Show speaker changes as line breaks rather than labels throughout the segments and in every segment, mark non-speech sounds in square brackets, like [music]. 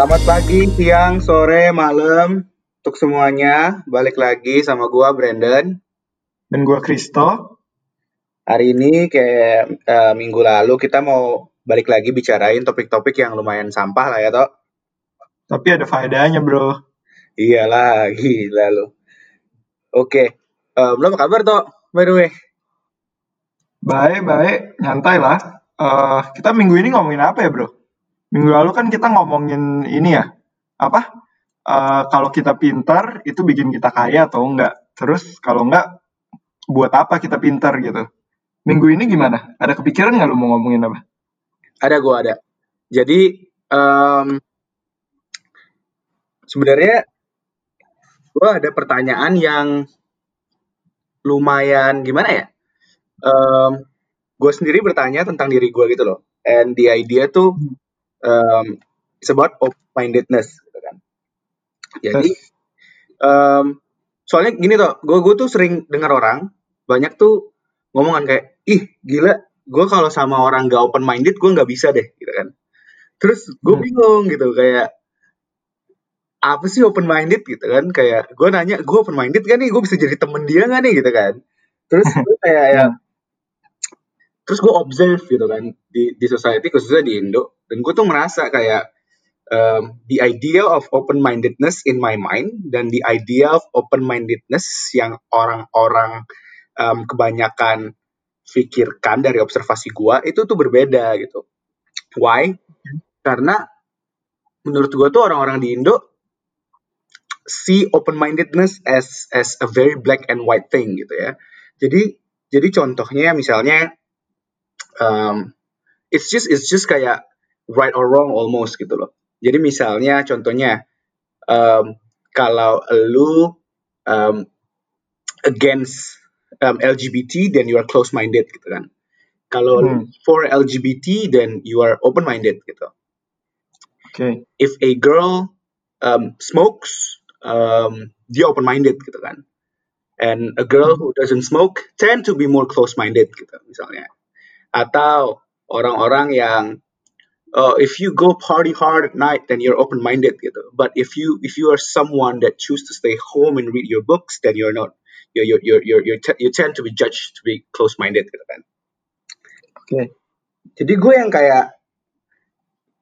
Selamat pagi, siang, sore, malam untuk semuanya. Balik lagi sama gua Brandon
dan gua Kristo.
Hari ini kayak uh, minggu lalu kita mau balik lagi bicarain topik-topik yang lumayan sampah lah ya, toh.
Tapi ada faedahnya, Bro.
Iyalah, [laughs] gila lu. Oke. Um, lo apa kabar, toh? By the way.
Baik, baik, nyantai lah. Uh, kita minggu ini ngomongin apa ya, Bro? Minggu lalu kan kita ngomongin ini ya apa uh, kalau kita pintar itu bikin kita kaya atau enggak? Terus kalau enggak buat apa kita pintar gitu? Minggu ini gimana? Ada kepikiran nggak lu mau ngomongin apa?
Ada gua ada. Jadi um, sebenarnya gua ada pertanyaan yang lumayan gimana ya? Um, gue sendiri bertanya tentang diri gue gitu loh. And the idea tuh um, it's about open-mindedness gitu kan. Jadi um, soalnya gini tuh, gue gue tuh sering dengar orang banyak tuh ngomongan kayak ih gila gue kalau sama orang gak open minded gue nggak bisa deh gitu kan. Terus gue hmm. bingung gitu kayak apa sih open minded gitu kan. Kayak gue nanya gue open minded kan nih? Gue bisa jadi temen dia gak nih? gitu kan. Terus [laughs] gue kayak ya terus gue observe gitu kan di di society khususnya di Indo. Dan gue tuh merasa kayak um, the idea of open mindedness in my mind dan the idea of open mindedness yang orang-orang um, kebanyakan pikirkan dari observasi gue itu tuh berbeda gitu. Why? Karena menurut gue tuh orang-orang di Indo see open mindedness as as a very black and white thing gitu ya. Jadi jadi contohnya misalnya um, it's just it's just kayak right or wrong almost gitu loh. Jadi misalnya contohnya um, kalau lu um, against um, LGBT then you are close minded gitu kan. Kalau hmm. for LGBT then you are open minded gitu.
Okay.
If a girl um, smokes um, dia open minded gitu kan. And a girl who doesn't smoke tend to be more close minded gitu misalnya atau orang-orang yang uh, if you go party hard at night then you're open minded gitu. But if you if you are someone that choose to stay home and read your books then you're not you you you you you, you tend to be judged to be close minded gitu kan.
Oke. Okay.
jadi gue yang kayak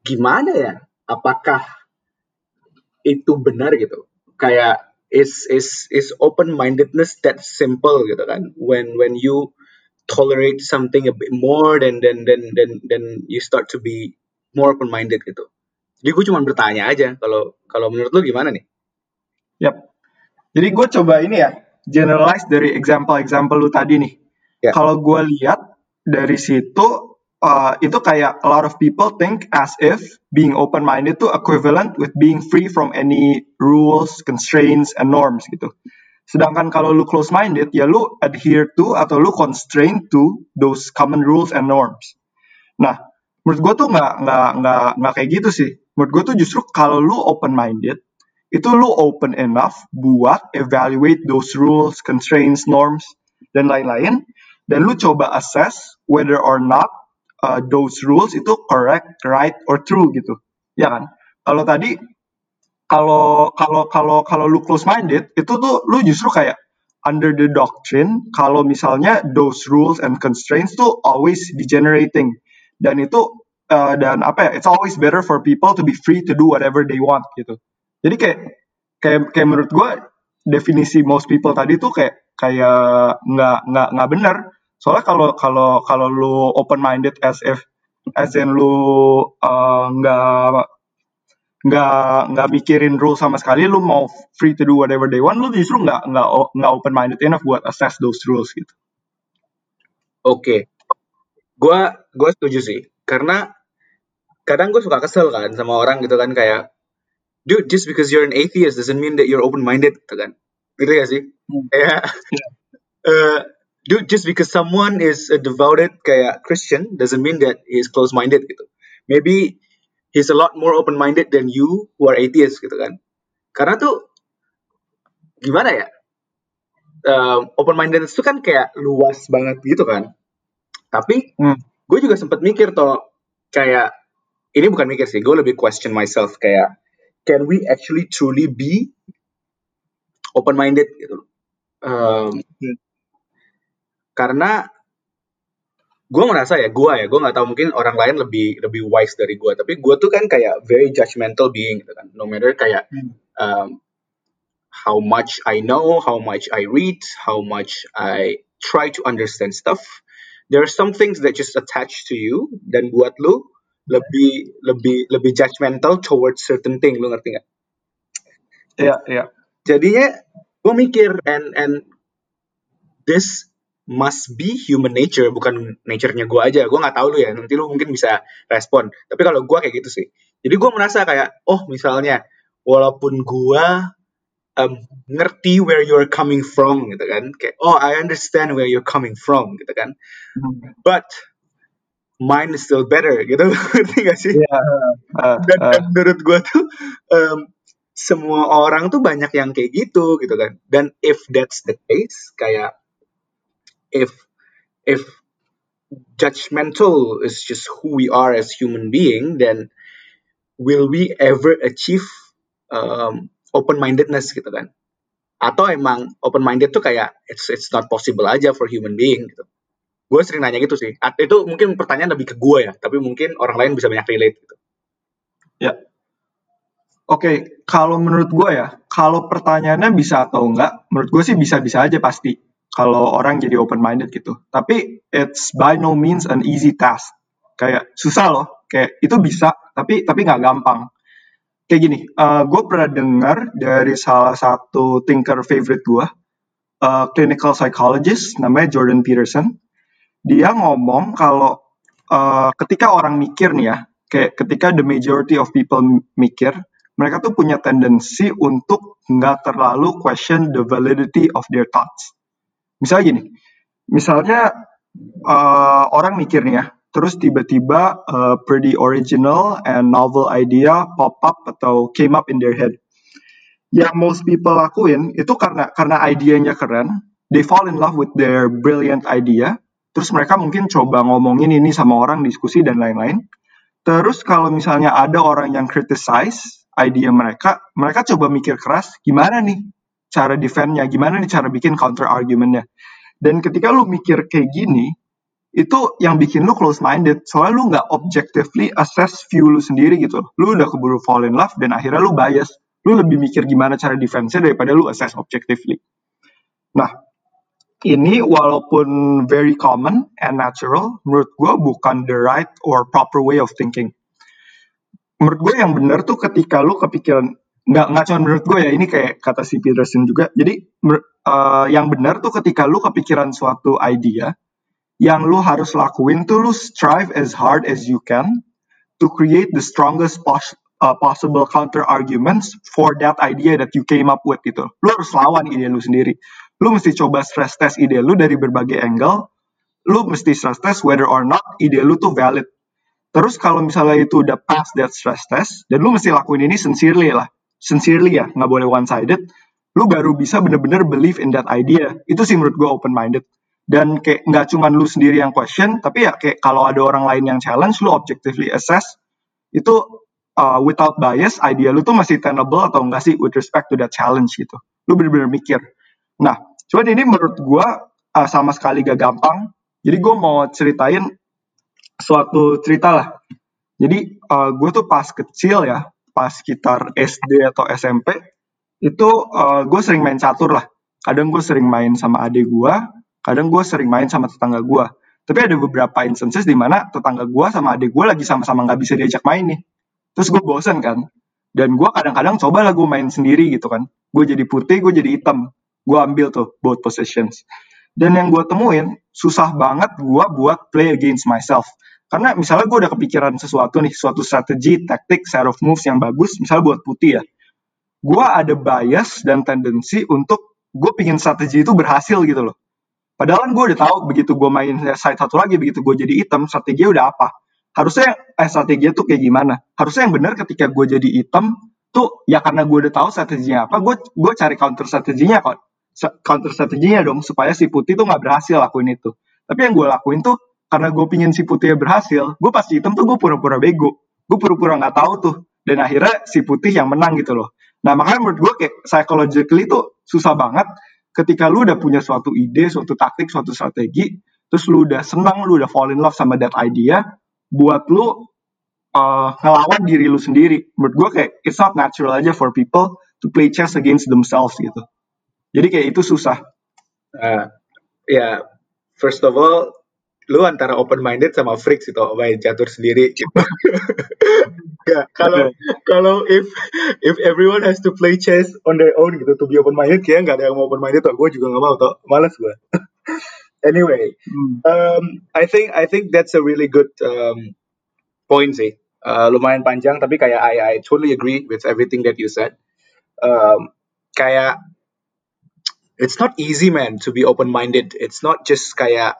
gimana ya? Apakah itu benar? gitu. Kayak is is is open mindedness that simple? gitu kan. When when you tolerate something a bit more then then then then then you start to be more open minded gitu. Jadi gue cuma bertanya aja kalau kalau menurut lu gimana nih?
Yap. Jadi gue coba ini ya generalize dari example-example lu tadi nih. Yeah. Kalau gue lihat dari situ uh, itu kayak a lot of people think as if being open minded itu equivalent with being free from any rules, constraints, and norms gitu. Sedangkan kalau lu close minded ya lu adhere to atau lu constrain to those common rules and norms. Nah, menurut gue tuh nggak nggak nggak nggak kayak gitu sih. Menurut gue tuh justru kalau lu open minded itu lu open enough buat evaluate those rules, constraints, norms dan lain-lain dan lu coba assess whether or not uh, those rules itu correct, right or true gitu. Ya kan? Kalau tadi kalau kalau kalau kalau lu close minded itu tuh lu justru kayak under the doctrine kalau misalnya those rules and constraints tuh always degenerating. Dan itu uh, dan apa ya it's always better for people to be free to do whatever they want gitu. Jadi kayak kayak kayak menurut gue definisi most people tadi tuh kayak kayak nggak nggak nggak benar soalnya kalau kalau kalau lu open minded as if as in lu uh, nggak nggak mikirin rule sama sekali lu mau free to do whatever they want lu justru nggak nggak nggak open minded enough buat assess those rules gitu.
Oke. Okay. gue gue setuju sih. Karena kadang gue suka kesel kan sama orang gitu kan kayak dude just because you're an atheist doesn't mean that you're open minded gitu kan. Gitu gak sih? Hmm. kayak uh, [laughs] dude just because someone is a devoted kayak Christian doesn't mean that he is close minded gitu. Maybe he's a lot more open minded than you who are atheist gitu kan karena tuh gimana ya um, open minded itu kan kayak luas banget gitu kan tapi hmm. gue juga sempat mikir toh kayak ini bukan mikir sih gue lebih question myself kayak can we actually truly be open minded gitu um, hmm. karena gue merasa ya gue ya gue nggak tahu mungkin orang lain lebih lebih wise dari gue tapi gue tuh kan kayak very judgmental being gitu kan no matter kayak hmm. um, how much I know how much I read how much I try to understand stuff there are some things that just attach to you dan buat lu lebih lebih lebih judgmental towards certain thing lu ngerti nggak?
Iya yeah, iya. Yeah.
Jadinya gue mikir and and this must be human nature bukan nature-nya gue aja. Gue nggak tahu lu ya nanti lu mungkin bisa respon. Tapi kalau gue kayak gitu sih. Jadi gue merasa kayak oh misalnya walaupun gue um, ngerti where you're coming from gitu kan. Kayak oh I understand where you're coming from gitu kan. Hmm. but mine is still better gitu. [laughs] Ngerti gak sih? Yeah, uh, uh, dan, dan menurut gue tuh um, semua orang tuh banyak yang kayak gitu gitu kan. Dan if that's the case kayak if if judgmental is just who we are as human being, then will we ever achieve um, open mindedness gitu kan? Atau emang open minded tuh kayak it's it's not possible aja for human being gitu. Gue sering nanya gitu sih. Itu mungkin pertanyaan lebih ke gue ya, tapi mungkin orang lain bisa banyak relate gitu.
Ya. Oke, okay, kalau menurut gue ya, kalau pertanyaannya bisa atau enggak, menurut gue sih bisa-bisa aja pasti kalau orang jadi open minded gitu. Tapi it's by no means an easy task. Kayak susah loh. Kayak itu bisa, tapi tapi nggak gampang. Kayak gini, uh, gue pernah dengar dari salah satu thinker favorite gue, uh, clinical psychologist namanya Jordan Peterson. Dia ngomong kalau uh, ketika orang mikir nih ya, kayak ketika the majority of people mikir, mereka tuh punya tendensi untuk nggak terlalu question the validity of their thoughts Misalnya gini, misalnya uh, orang mikir nih ya, terus tiba-tiba uh, pretty original and novel idea pop up atau came up in their head. Yang most people lakuin itu karena karena idenya keren, they fall in love with their brilliant idea, terus mereka mungkin coba ngomongin ini sama orang diskusi dan lain-lain. Terus kalau misalnya ada orang yang criticize idea mereka, mereka coba mikir keras, gimana nih cara defendnya, gimana nih cara bikin counter argumentnya. Dan ketika lu mikir kayak gini, itu yang bikin lu close minded soalnya lu nggak objectively assess view lu sendiri gitu. Lu udah keburu fall in love dan akhirnya lu bias. Lu lebih mikir gimana cara defense daripada lu assess objectively. Nah ini walaupun very common and natural menurut gue bukan the right or proper way of thinking. Menurut gue yang benar tuh ketika lu kepikiran nggak nggak cuma menurut gue ya ini kayak kata si Peterson juga. Jadi uh, yang benar tuh ketika lu kepikiran suatu idea yang lu harus lakuin tuh lu strive as hard as you can to create the strongest pos uh, possible counter arguments for that idea that you came up with gitu. Lu harus lawan ide lu sendiri. Lu mesti coba stress test ide lu dari berbagai angle. Lu mesti stress test whether or not ide lu tuh valid. Terus kalau misalnya itu udah pass that stress test dan lu mesti lakuin ini sincerely lah sincerely ya, nggak boleh one sided, lu baru bisa bener-bener believe in that idea. Itu sih menurut gue open minded. Dan kayak nggak cuma lu sendiri yang question, tapi ya kayak kalau ada orang lain yang challenge, lu objectively assess itu uh, without bias, idea lu tuh masih tenable atau enggak sih with respect to that challenge gitu. Lu bener-bener mikir. Nah, cuman ini menurut gue uh, sama sekali gak gampang. Jadi gue mau ceritain suatu cerita lah. Jadi uh, gue tuh pas kecil ya, pas sekitar SD atau SMP itu uh, gue sering main catur lah. Kadang gue sering main sama adik gue kadang gue sering main sama tetangga gue tapi ada beberapa instances di mana tetangga gue sama adik gue lagi sama-sama nggak bisa diajak main nih. Terus gue bosen kan. Dan gue kadang-kadang coba lah gue main sendiri gitu kan. Gue jadi putih gue jadi hitam. Gue ambil tuh both positions. Dan yang gue temuin susah banget gue buat play against myself karena misalnya gue udah kepikiran sesuatu nih, suatu strategi, taktik, set of moves yang bagus, misalnya buat putih ya. Gue ada bias dan tendensi untuk gue pingin strategi itu berhasil gitu loh. Padahal kan gue udah tahu begitu gue main side satu lagi, begitu gue jadi hitam, strategi udah apa. Harusnya eh, strategi tuh kayak gimana? Harusnya yang benar ketika gue jadi hitam tuh ya karena gue udah tahu strateginya apa, gue gue cari counter strateginya kok. Counter strateginya dong supaya si putih tuh nggak berhasil lakuin itu. Tapi yang gue lakuin tuh karena gue pingin si putih berhasil gue pasti hitam tuh gue pura-pura bego. Gue pura-pura nggak tahu tuh. Dan akhirnya si putih yang menang gitu loh. Nah makanya menurut gue kayak psychologically itu susah banget ketika lu udah punya suatu ide suatu taktik suatu strategi terus lu udah senang lu udah fall in love sama that idea buat lu uh, ngelawan diri lu sendiri. Menurut gue kayak it's not natural aja for people to play chess against themselves gitu. Jadi kayak itu susah.
Uh, ya yeah. first of all lu antara open minded sama freak sih tau main catur sendiri? [laughs] Gitu. ya kalau kalau if if everyone has to play chess on their own gitu to be open minded kayak nggak ada yang mau open minded tau gue juga nggak mau tau malas gue [laughs] anyway hmm. um, I think I think that's a really good um, point sih. Uh, lumayan panjang tapi kayak I I totally agree with everything that you said. Um, kayak it's not easy man to be open minded it's not just kayak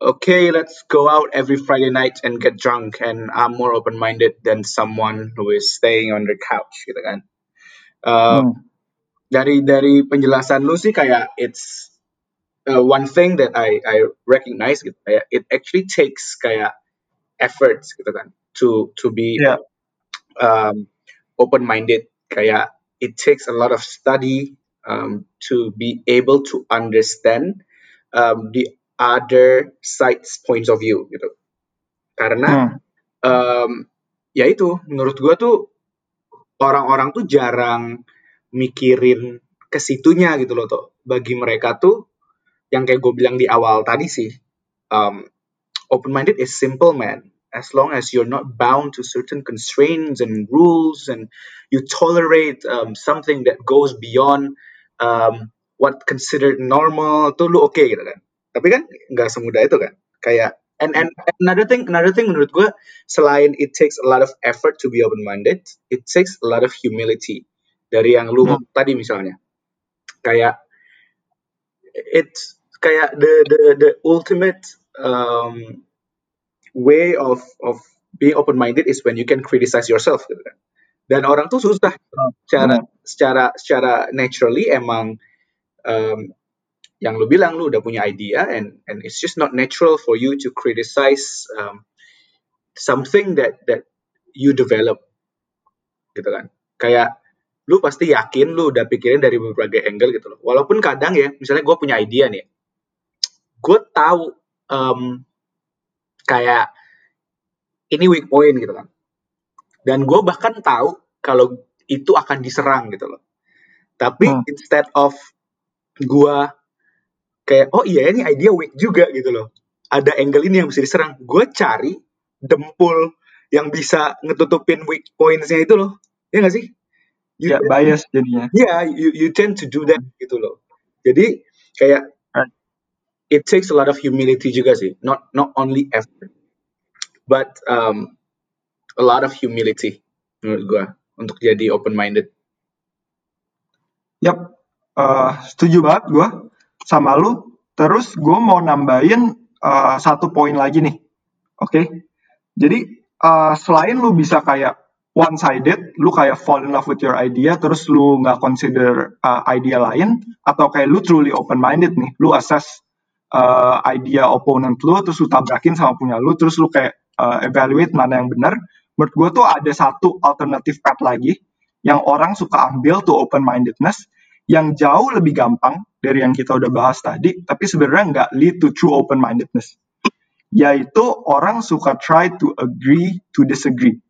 okay, let's go out every Friday night and get drunk, and I'm more open minded than someone who is staying on the couch, gitu kan. Uh, hmm. Dari dari penjelasan lu sih kayak it's uh, one thing that I I recognize gitu kayak it actually takes kayak efforts gitu kan to to be yeah. um, open minded kayak it takes a lot of study um, to be able to understand um, the other sides points of view gitu. Karena hmm. um, ya itu menurut gue tuh orang-orang tuh jarang mikirin ke situnya gitu loh tuh bagi mereka tuh yang kayak gue bilang di awal tadi sih um, open minded is simple man. As long as you're not bound to certain constraints and rules and you tolerate um, something that goes beyond um, what considered normal tuh lu oke okay, gitu kan tapi kan nggak semudah itu kan? Kayak and and another thing another thing menurut gue selain it takes a lot of effort to be open minded it takes a lot of humility. Dari yang lu hmm. tadi misalnya. Kayak it's kayak the the the ultimate um, way of of being open minded is when you can criticize yourself gitu kan. Dan orang tuh susah. Hmm. secara secara secara naturally emang um, yang lu bilang lu udah punya idea and and it's just not natural for you to criticize um, something that that you develop. Gitu kan. Kayak lu pasti yakin lu udah pikirin dari berbagai angle gitu loh. Walaupun kadang ya misalnya gue punya idea nih gue tahu um, kayak ini weak point gitu kan. Dan gue bahkan tahu kalau itu akan diserang gitu loh. Tapi hmm. instead of gue kayak oh iya ini idea weak juga gitu loh. Ada angle ini yang bisa diserang. Gue cari dempul yang bisa ngetutupin weak pointsnya itu loh. Ya gak sih?
You ya yeah, bias jadinya.
Ya yeah, you you tend to do that gitu loh. Jadi kayak it takes a lot of humility juga sih. Not not only effort but um, a lot of humility menurut gue untuk jadi open minded
Yap, uh, setuju banget gue sama lu. Terus gue mau nambahin uh, satu poin lagi nih. Oke. Okay? Jadi uh, selain lu bisa kayak one sided, lu kayak fall in love with your idea, terus lu nggak consider uh, idea lain, atau kayak lu truly open minded nih, lu assess uh, idea opponent lu, terus lu tabrakin sama punya lu, terus lu kayak uh, evaluate mana yang benar. Menurut gue tuh ada satu alternatif path lagi yang orang suka ambil tuh open mindedness yang jauh lebih gampang dari yang kita udah bahas tadi, tapi sebenarnya nggak lead to true open-mindedness. Yaitu orang suka try to agree to disagree.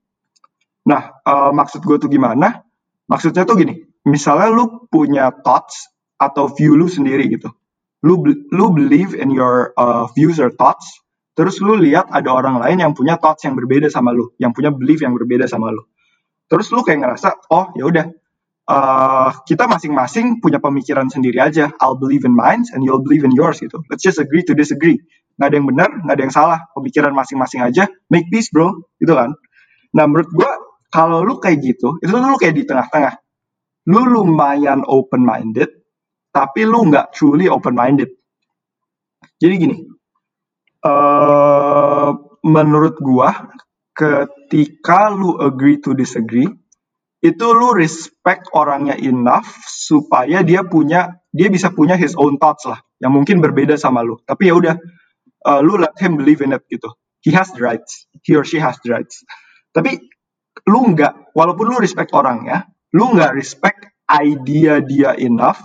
Nah, uh, maksud gue tuh gimana? Maksudnya tuh gini, misalnya lu punya thoughts atau view lu sendiri gitu. Lu, lu believe in your uh, views or thoughts, terus lu lihat ada orang lain yang punya thoughts yang berbeda sama lu, yang punya belief yang berbeda sama lu. Terus lu kayak ngerasa, oh ya udah, uh, kita masing-masing punya pemikiran sendiri aja. I'll believe in mine and you'll believe in yours gitu. Let's just agree to disagree. Nggak ada yang benar, nggak ada yang salah. Pemikiran masing-masing aja. Make peace bro, gitu kan. Nah menurut gue kalau lu kayak gitu, itu lu kayak di tengah-tengah. Lu lumayan open-minded, tapi lu nggak truly open-minded. Jadi gini, uh, menurut gua ketika lu agree to disagree, itu lu respect orangnya enough supaya dia punya dia bisa punya his own thoughts lah yang mungkin berbeda sama lu tapi ya udah uh, lu let him believe in it gitu he has the rights he or she has the rights tapi lu nggak walaupun lu respect orang ya lu nggak respect idea dia enough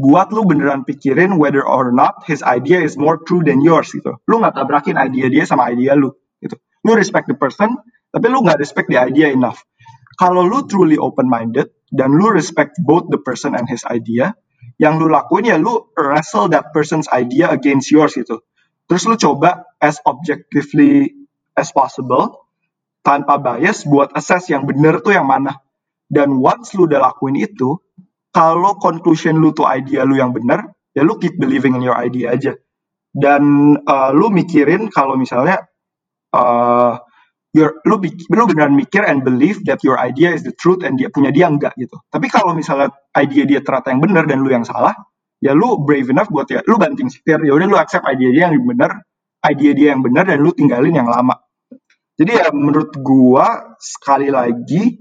buat lu beneran pikirin whether or not his idea is more true than yours gitu. Lu nggak tabrakin idea dia sama idea lu gitu. Lu respect the person, tapi lu nggak respect the idea enough. Kalau lu truly open minded dan lu respect both the person and his idea, yang lu lakuin ya lu wrestle that person's idea against yours gitu. Terus lu coba as objectively as possible tanpa bias buat assess yang bener tuh yang mana. Dan once lu udah lakuin itu, kalau conclusion lu tuh idea lu yang benar, ya lu keep believing in your idea aja. Dan uh, lu mikirin kalau misalnya uh, your, lu lu beneran mikir and believe that your idea is the truth and dia punya dia enggak gitu. Tapi kalau misalnya idea dia ternyata yang benar dan lu yang salah, ya lu brave enough buat ya lu banting setir, ya udah lu accept idea dia yang benar, idea dia yang benar dan lu tinggalin yang lama. Jadi ya menurut gua sekali lagi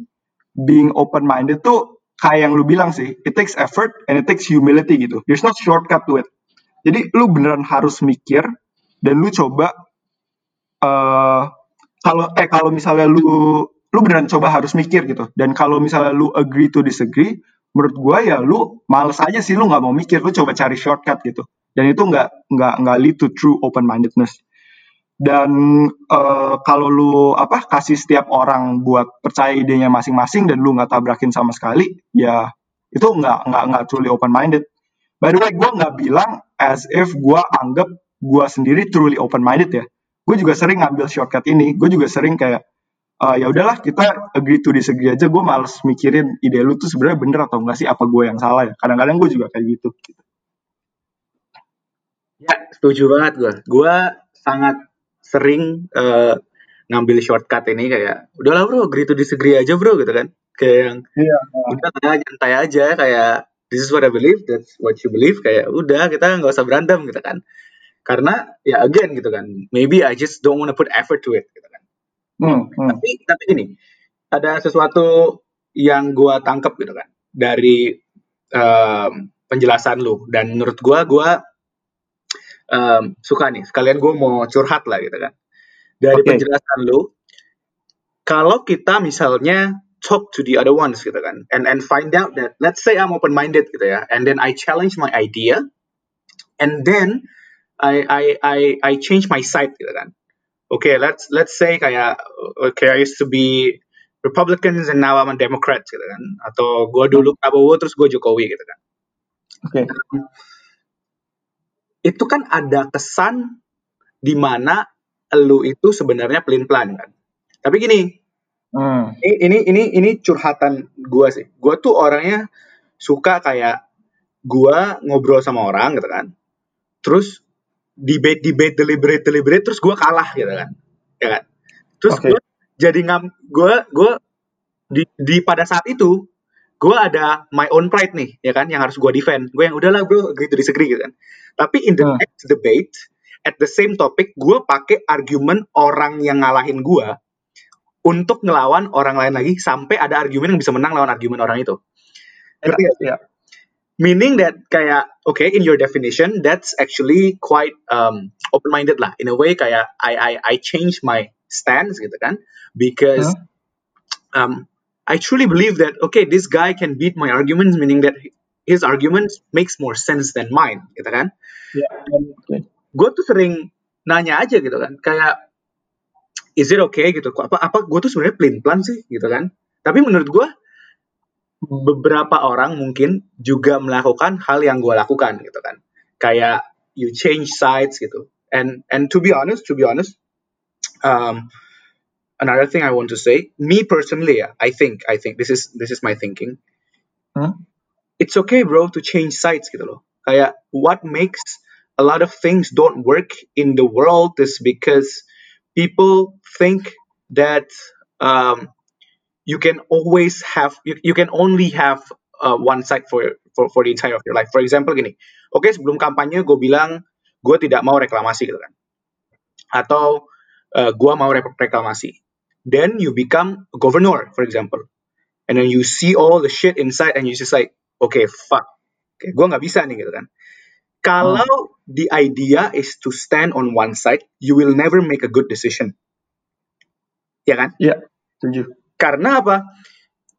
being open minded tuh kayak yang lu bilang sih, it takes effort and it takes humility gitu. There's not shortcut to it. Jadi lu beneran harus mikir dan lu coba uh, kalau eh kalau misalnya lu lu beneran coba harus mikir gitu. Dan kalau misalnya lu agree to disagree, menurut gua ya lu males aja sih lu nggak mau mikir, lu coba cari shortcut gitu. Dan itu nggak nggak nggak lead to true open mindedness dan uh, kalau lu apa kasih setiap orang buat percaya idenya masing-masing dan lu nggak tabrakin sama sekali ya itu nggak nggak nggak truly open minded by the way gue nggak bilang as if gue anggap gue sendiri truly open minded ya gue juga sering ngambil shortcut ini. Gue juga sering kayak uh, ya udahlah kita agree to disagree aja. Gue males mikirin ide lu tuh sebenarnya bener atau enggak sih apa gue yang salah ya. Kadang-kadang gue juga kayak gitu.
Ya setuju banget gue gue sangat sering uh, ngambil shortcut ini kayak udahlah bro agree to disagree aja bro gitu kan. Kayak yang iya, udah kayak nyantai aja kayak this is what I believe that's what you believe kayak udah kita nggak usah berantem gitu kan karena ya again gitu kan. Maybe I just don't wanna put effort to it gitu kan. Hmm, hmm. tapi tapi ini ada sesuatu yang gua tangkap gitu kan dari um, penjelasan lu. Dan menurut gua gua um, suka nih. Sekalian gue mau curhat lah gitu kan. Dari okay. penjelasan lu kalau kita misalnya talk to the other ones gitu kan and and find out that let's say I'm open minded gitu ya and then I challenge my idea and then I I I I change my side gitu kan okay let's let's say kayak okay I used to be Republicans and now I'm a Democrat gitu kan atau gue dulu Prabowo terus gue Jokowi gitu kan oke okay itu kan ada kesan di mana lu itu sebenarnya pelin pelan kan. Tapi gini, hmm. ini ini ini curhatan gue sih. Gue tuh orangnya suka kayak gue ngobrol sama orang gitu kan. Terus debate debate deliberate deliberate terus gue kalah gitu kan, ya kan. Terus okay. gue jadi ngam gue gue di, di pada saat itu gue ada my own pride nih ya kan yang harus gue defend gue yang udahlah bro agree to disagree gitu kan tapi in the hmm. next debate at the same topic gue pakai argumen orang yang ngalahin gue untuk ngelawan orang lain lagi sampai ada argumen yang bisa menang lawan argumen orang itu ngerti gak sih? Meaning that kayak okay in your definition that's actually quite um, open minded lah in a way kayak I I I change my stance gitu kan because huh? um, I truly believe that okay, this guy can beat my arguments, meaning that his arguments makes more sense than mine, gitu kan? Yeah. okay. gue tuh sering nanya aja gitu kan, kayak is it okay gitu? Apa apa gue tuh sebenarnya plain plan sih, gitu kan? Tapi menurut gue beberapa orang mungkin juga melakukan hal yang gue lakukan gitu kan, kayak you change sides gitu. And and to be honest, to be honest, um, another thing I want to say, me personally, I think, I think this is this is my thinking. Huh? It's okay, bro, to change sides gitu loh. Kayak what makes a lot of things don't work in the world is because people think that um, you can always have you, you can only have uh, one side for, for for the entire of your life. For example gini, oke okay, sebelum kampanye gue bilang gue tidak mau reklamasi gitu kan, atau uh, gue mau reklamasi then you become a governor, for example. And then you see all the shit inside and you just like, okay, fuck. Okay, gue nggak bisa nih gitu kan. Kalau hmm. the idea is to stand on one side, you will never make a good decision. Ya kan?
Iya, setuju.
Karena apa?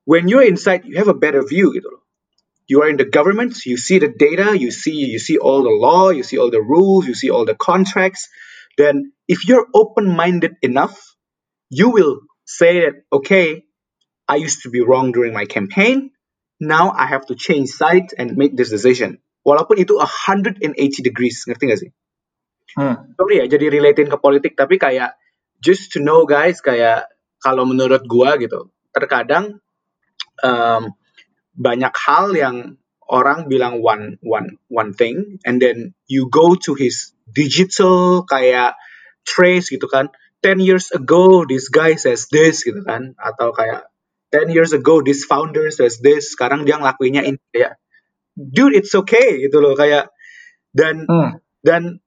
When you're inside, you have a better view gitu loh. You are in the government, you see the data, you see you see all the law, you see all the rules, you see all the contracts. Then if you're open-minded enough, you will say that okay, I used to be wrong during my campaign. Now I have to change side and make this decision. Walaupun itu 180 degrees, ngerti gak sih? Hmm. Sorry ya, jadi relatein ke politik, tapi kayak just to know guys, kayak kalau menurut gua gitu, terkadang um, banyak hal yang orang bilang one one one thing, and then you go to his digital kayak trace gitu kan. 10 years ago this guy says this gitu kan atau kayak 10 years ago this founder says this sekarang dia ngelakuinnya ini kayak dude it's okay gitu loh kayak dan hmm. dan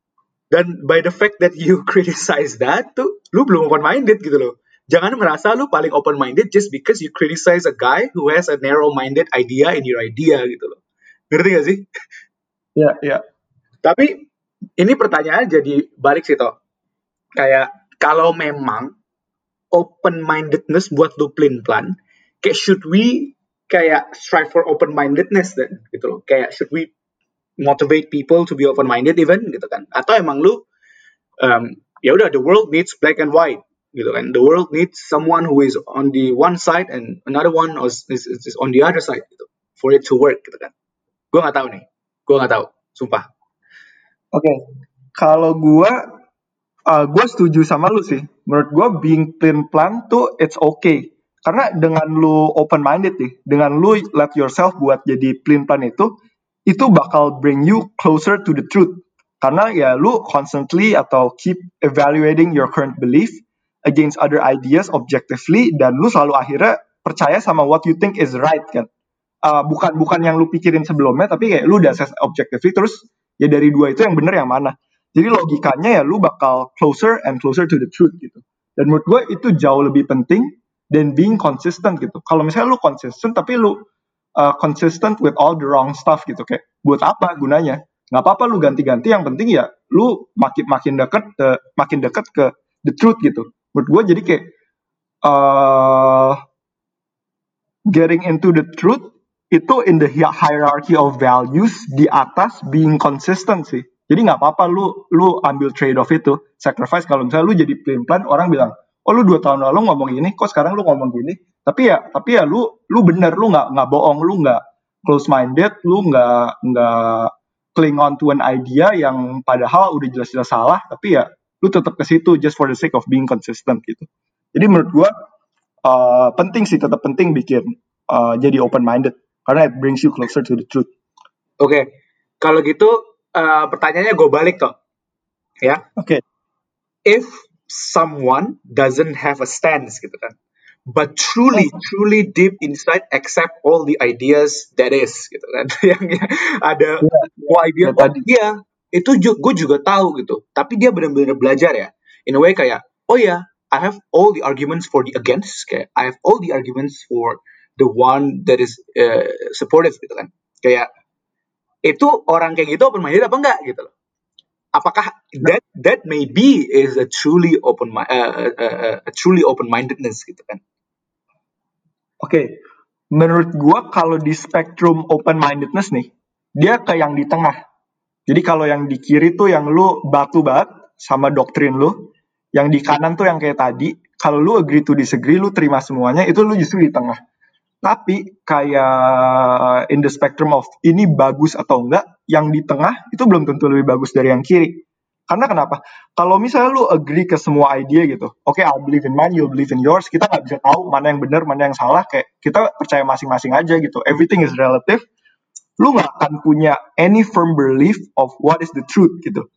dan by the fact that you [laughs] criticize that tuh lu belum open minded gitu loh jangan merasa lu paling open minded just because you criticize a guy who has a narrow minded idea in your idea gitu loh. Ngerti gak sih? [laughs]
Ya yeah, ya. Yeah.
tapi ini pertanyaan jadi balik sih toh kayak kalau memang open mindedness buat lu plan plan kayak should we kayak strive for open mindedness dan gitu loh. Kayak should we motivate people to be open minded even gitu kan. Atau emang lu um, ya udah the world needs black and white gitu kan. The world needs someone who is on the one side and another one is, is, is on the other side gitu. For it to work gitu kan. Gue nggak tahu nih. Gue nggak tahu. Sumpah.
Oke. Okay. kalau gue uh, gue setuju sama lu sih. Menurut gue being plan plan tuh it's okay. Karena dengan lu open minded nih, dengan lu let yourself buat jadi plan plan itu, itu bakal bring you closer to the truth. Karena ya lu constantly atau keep evaluating your current belief against other ideas objectively dan lu selalu akhirnya percaya sama what you think is right kan. Uh, bukan bukan yang lu pikirin sebelumnya tapi kayak lu udah assess objectively terus ya dari dua itu yang bener yang mana. Jadi logikanya ya lu bakal closer and closer to the truth gitu. Dan menurut gue itu jauh lebih penting dan being consistent gitu. Kalau misalnya lu consistent tapi lu uh, consistent with all the wrong stuff gitu kayak buat apa gunanya? Nggak apa-apa lu ganti-ganti yang penting ya lu makin makin deket uh, makin deket ke the truth gitu. Menurut gue jadi kayak uh, getting into the truth itu in the hierarchy of values di atas being consistent sih. Jadi nggak apa-apa lu lu ambil trade off itu, sacrifice. Kalau misalnya lu jadi plan plan orang bilang oh lu dua tahun lalu ngomong gini kok sekarang lu ngomong gini? Tapi ya tapi ya lu lu bener lu nggak nggak bohong lu nggak close minded lu nggak nggak cling on to an idea yang padahal udah jelas-jelas salah. Tapi ya lu tetap ke situ just for the sake of being consistent gitu. Jadi menurut gua uh, penting sih tetap penting bikin uh, jadi open minded karena it brings you closer to the truth.
Oke. Okay. kalau gitu uh, pertanyaannya gue balik kok ya.
Oke. Okay.
if someone doesn't have a stance gitu kan. But truly truly deep inside accept all the ideas that is gitu kan. [laughs] Yang ada yeah, idea yeah, tadi. dia itu gue juga tahu gitu. Tapi dia benar-benar belajar ya. In a way kayak oh ya yeah, I have all the arguments for the against kayak I have all the arguments for the one that is uh, supportive gitu kan. Kayak itu orang kayak gitu open minded apa enggak gitu loh. Apakah that that maybe is a truly open uh, uh, a truly open mindedness gitu kan.
Oke okay. menurut gua kalau di spektrum open mindedness nih dia ke yang di tengah jadi kalau yang di kiri tuh yang lu batu banget sama doktrin lu yang di kanan tuh yang kayak tadi kalau lu agree to disagree lu terima semuanya itu lu justru di tengah tapi kayak in the spectrum of ini bagus atau enggak, yang di tengah itu belum tentu lebih bagus dari yang kiri. Karena kenapa? Kalau misalnya lu agree ke semua ide gitu, oke okay, I believe in mine, you believe in yours, kita nggak bisa tahu mana yang benar, mana yang salah, kayak kita percaya masing-masing aja gitu. Everything is relative. Lu nggak akan punya any firm belief of what is the truth gitu.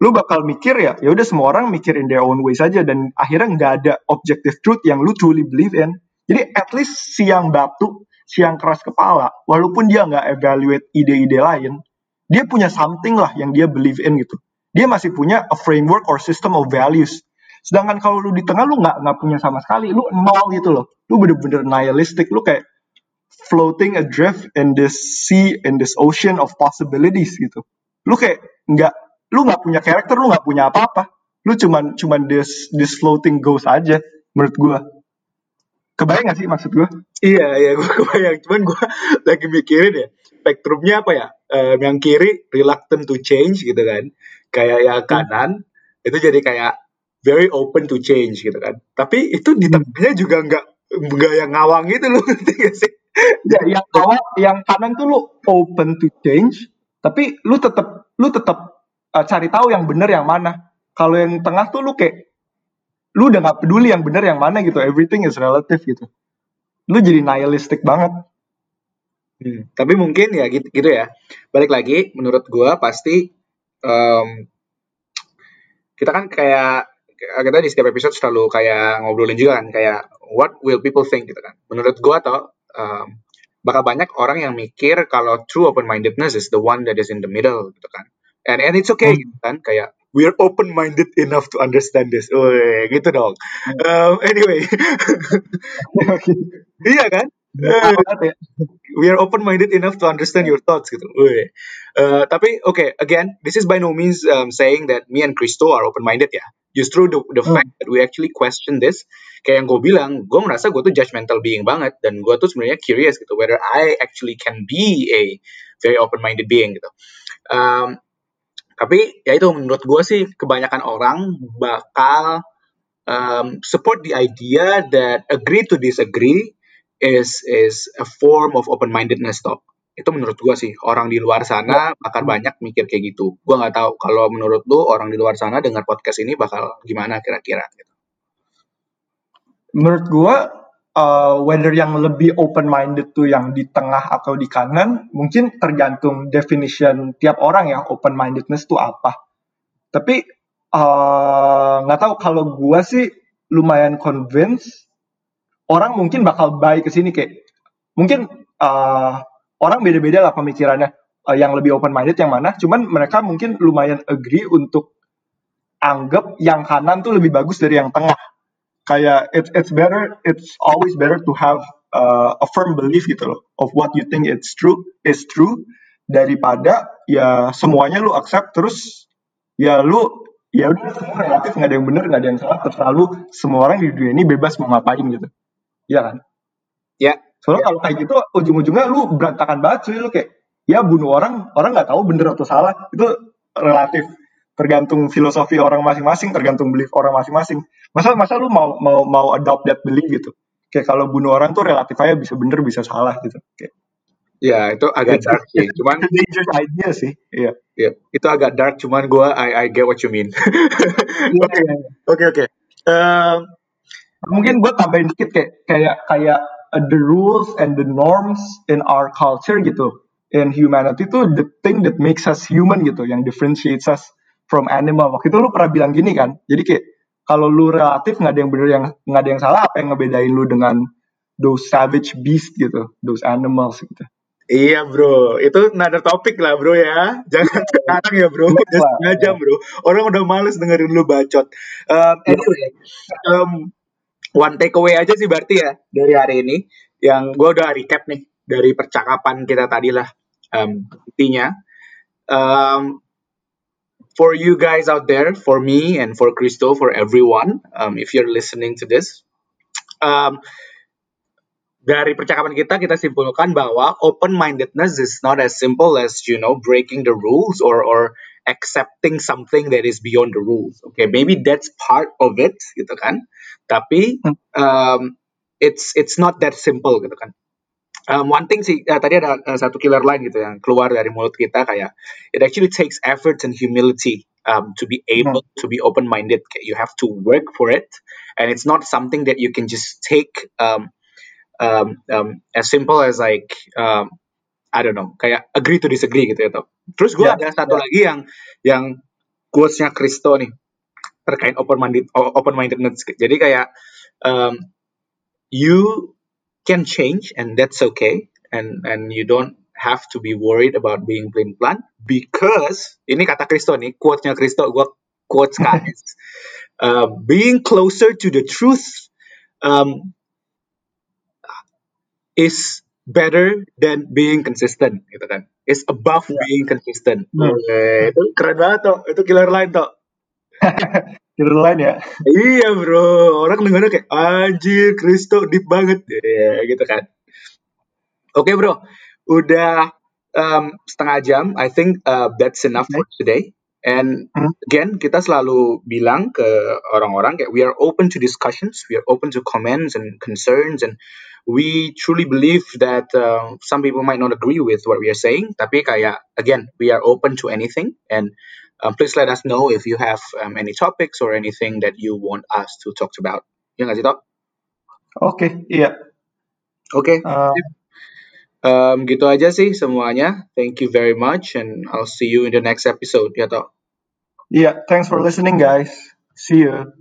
Lu bakal mikir ya, ya udah semua orang mikir in their own way saja dan akhirnya nggak ada objective truth yang lu truly believe in jadi at least si yang batu, si yang keras kepala, walaupun dia nggak evaluate ide-ide lain, dia punya something lah yang dia believe in gitu. Dia masih punya a framework or system of values. Sedangkan kalau lu di tengah lu nggak nggak punya sama sekali, lu nol gitu loh. Lu bener-bener nihilistic, lu kayak floating adrift in this sea, in this ocean of possibilities gitu. Lu kayak nggak, lu nggak punya karakter, lu nggak punya apa-apa. Lu cuman cuman this this floating ghost aja menurut gua Kebayang gak sih maksud gue?
Iya, iya gue [laughs] kebayang. Cuman gue [laughs] lagi mikirin ya, spektrumnya apa ya? Um, yang kiri reluctant to change gitu kan. Kayak yang hmm. kanan hmm. itu jadi kayak very open to change gitu kan. Tapi itu di tengahnya juga nggak nggak yang ngawang itu loh, [laughs] ngerti gak sih?
Ya, yang awal, yang kanan tuh lu open to change, tapi lu tetap lu tetap uh, cari tahu yang benar yang mana. Kalau yang tengah tuh lu kayak lu udah gak peduli yang benar yang mana gitu everything is relative gitu. Lu jadi nihilistic banget.
Hmm, tapi mungkin ya gitu, gitu ya. Balik lagi menurut gua pasti um, kita kan kayak kita di setiap episode selalu kayak ngobrolin juga kan kayak what will people think gitu kan. Menurut gua atau um, bakal banyak orang yang mikir kalau true open mindedness is the one that is in the middle gitu kan and and it's okay hmm. gitu kan kayak we're open minded enough to understand this. Oh, gitu dong. Um, anyway, [laughs] iya kan? Uh, we are open minded enough to understand your thoughts gitu. Uh, tapi oke, okay, again, this is by no means um, saying that me and Christo are open minded ya. Justru the, the hmm. fact that we actually question this, kayak yang gue bilang, gue merasa gue tuh judgmental being banget dan gue tuh sebenarnya curious gitu whether I actually can be a very open minded being gitu. Um, tapi ya itu menurut gue sih kebanyakan orang bakal um, support the idea that agree to disagree is is a form of open mindedness toh. Itu menurut gue sih orang di luar sana bakal banyak mikir kayak gitu. Gue nggak tahu kalau menurut lu orang di luar sana dengar podcast ini bakal gimana kira-kira gitu.
Menurut gue uh, whether yang lebih open minded tuh yang di tengah atau di kanan mungkin tergantung definition tiap orang ya open mindedness tuh apa. Tapi uh, nggak uh, tahu kalau gua sih lumayan convince orang mungkin bakal baik ke sini kayak mungkin uh, orang beda-beda lah pemikirannya uh, yang lebih open minded yang mana cuman mereka mungkin lumayan agree untuk anggap yang kanan tuh lebih bagus dari yang tengah. Kayak it's it's better it's always better to have uh, a firm belief gitu loh of what you think it's true is true daripada ya semuanya lu accept terus ya lu ya udah semua relatif nggak ada yang benar nggak ada yang salah terserah lu semua orang di dunia ini bebas mau ngapain gitu ya kan
ya
soalnya
ya.
kalau kayak gitu ujung-ujungnya lu berantakan banget sih lu kayak ya bunuh orang orang nggak tahu bener atau salah itu relatif tergantung filosofi orang masing-masing, tergantung belief orang masing-masing. Masa masa lu mau mau mau adopt that belief gitu. Kayak kalau bunuh orang tuh relatif aja bisa bener bisa salah gitu. Kayak
Ya, itu agak dark sih. Cuman
dangerous idea sih. Iya.
Iya, itu agak dark cuman gua I I get what you mean. [laughs] Oke. Oke, oke.
Mungkin gue tambahin dikit kayak kayak kayak uh, the rules and the norms in our culture gitu. In humanity itu the thing that makes us human gitu, yang differentiates us from animal. Waktu itu lu pernah bilang gini kan. Jadi kayak kalau lu relatif nggak ada yang benar yang nggak ada yang salah apa yang ngebedain lu dengan those savage beast gitu, those animals gitu.
Iya bro, itu another topik lah bro ya. [laughs] Jangan sekarang ya bro, udah setengah jam bro. Orang udah males dengerin lu bacot. Um, anyway, um, one takeaway aja sih berarti ya dari hari ini. Yang gue udah recap nih dari percakapan kita tadi lah. Um, intinya, um, for you guys out there, for me and for Christo, for everyone, um, if you're listening to this, um, dari percakapan kita kita simpulkan bahwa open mindedness is not as simple as you know breaking the rules or or accepting something that is beyond the rules. Okay, maybe that's part of it, gitu kan. Tapi hmm. um, it's it's not that simple, gitu kan um, one thing sih uh, tadi ada uh, satu killer line gitu yang keluar dari mulut kita kayak it actually takes effort and humility um, to be able hmm. to be open minded you have to work for it and it's not something that you can just take um, um, um, as simple as like um, I don't know kayak agree to disagree gitu ya toh. terus gue yeah. ada satu yeah. lagi yang yang quotesnya Kristo nih terkait open minded open mindedness jadi kayak um, you can change and that's okay. And and you don't have to be worried about being plain plan because ini kata Kristo nih quote-nya Kristo gue quote sekali [laughs] uh, being closer to the truth um, is better than being consistent gitu kan. Is above yeah. being consistent. Hmm. itu keren banget tuh itu killer line tuh [laughs]
Tidur lain ya?
Iya bro, orang dengarnya kayak anjir Kristo deep banget ya gitu kan. Oke okay, bro, udah um, setengah jam. I think uh, that's enough for today. And hmm? again, kita selalu bilang ke orang-orang kayak we are open to discussions, we are open to comments and concerns, and we truly believe that uh, some people might not agree with what we are saying. Tapi kayak again, we are open to anything, and um, please let us know if you have um, any topics or anything that you want us to talk about. Ya nggak sih, Tok?
Oke, okay, iya.
Oke. Okay. Uh, um, gitu aja sih semuanya. Thank you very much and I'll see you in the next episode, ya, Tok?
Yeah, thanks for listening, guys. See you.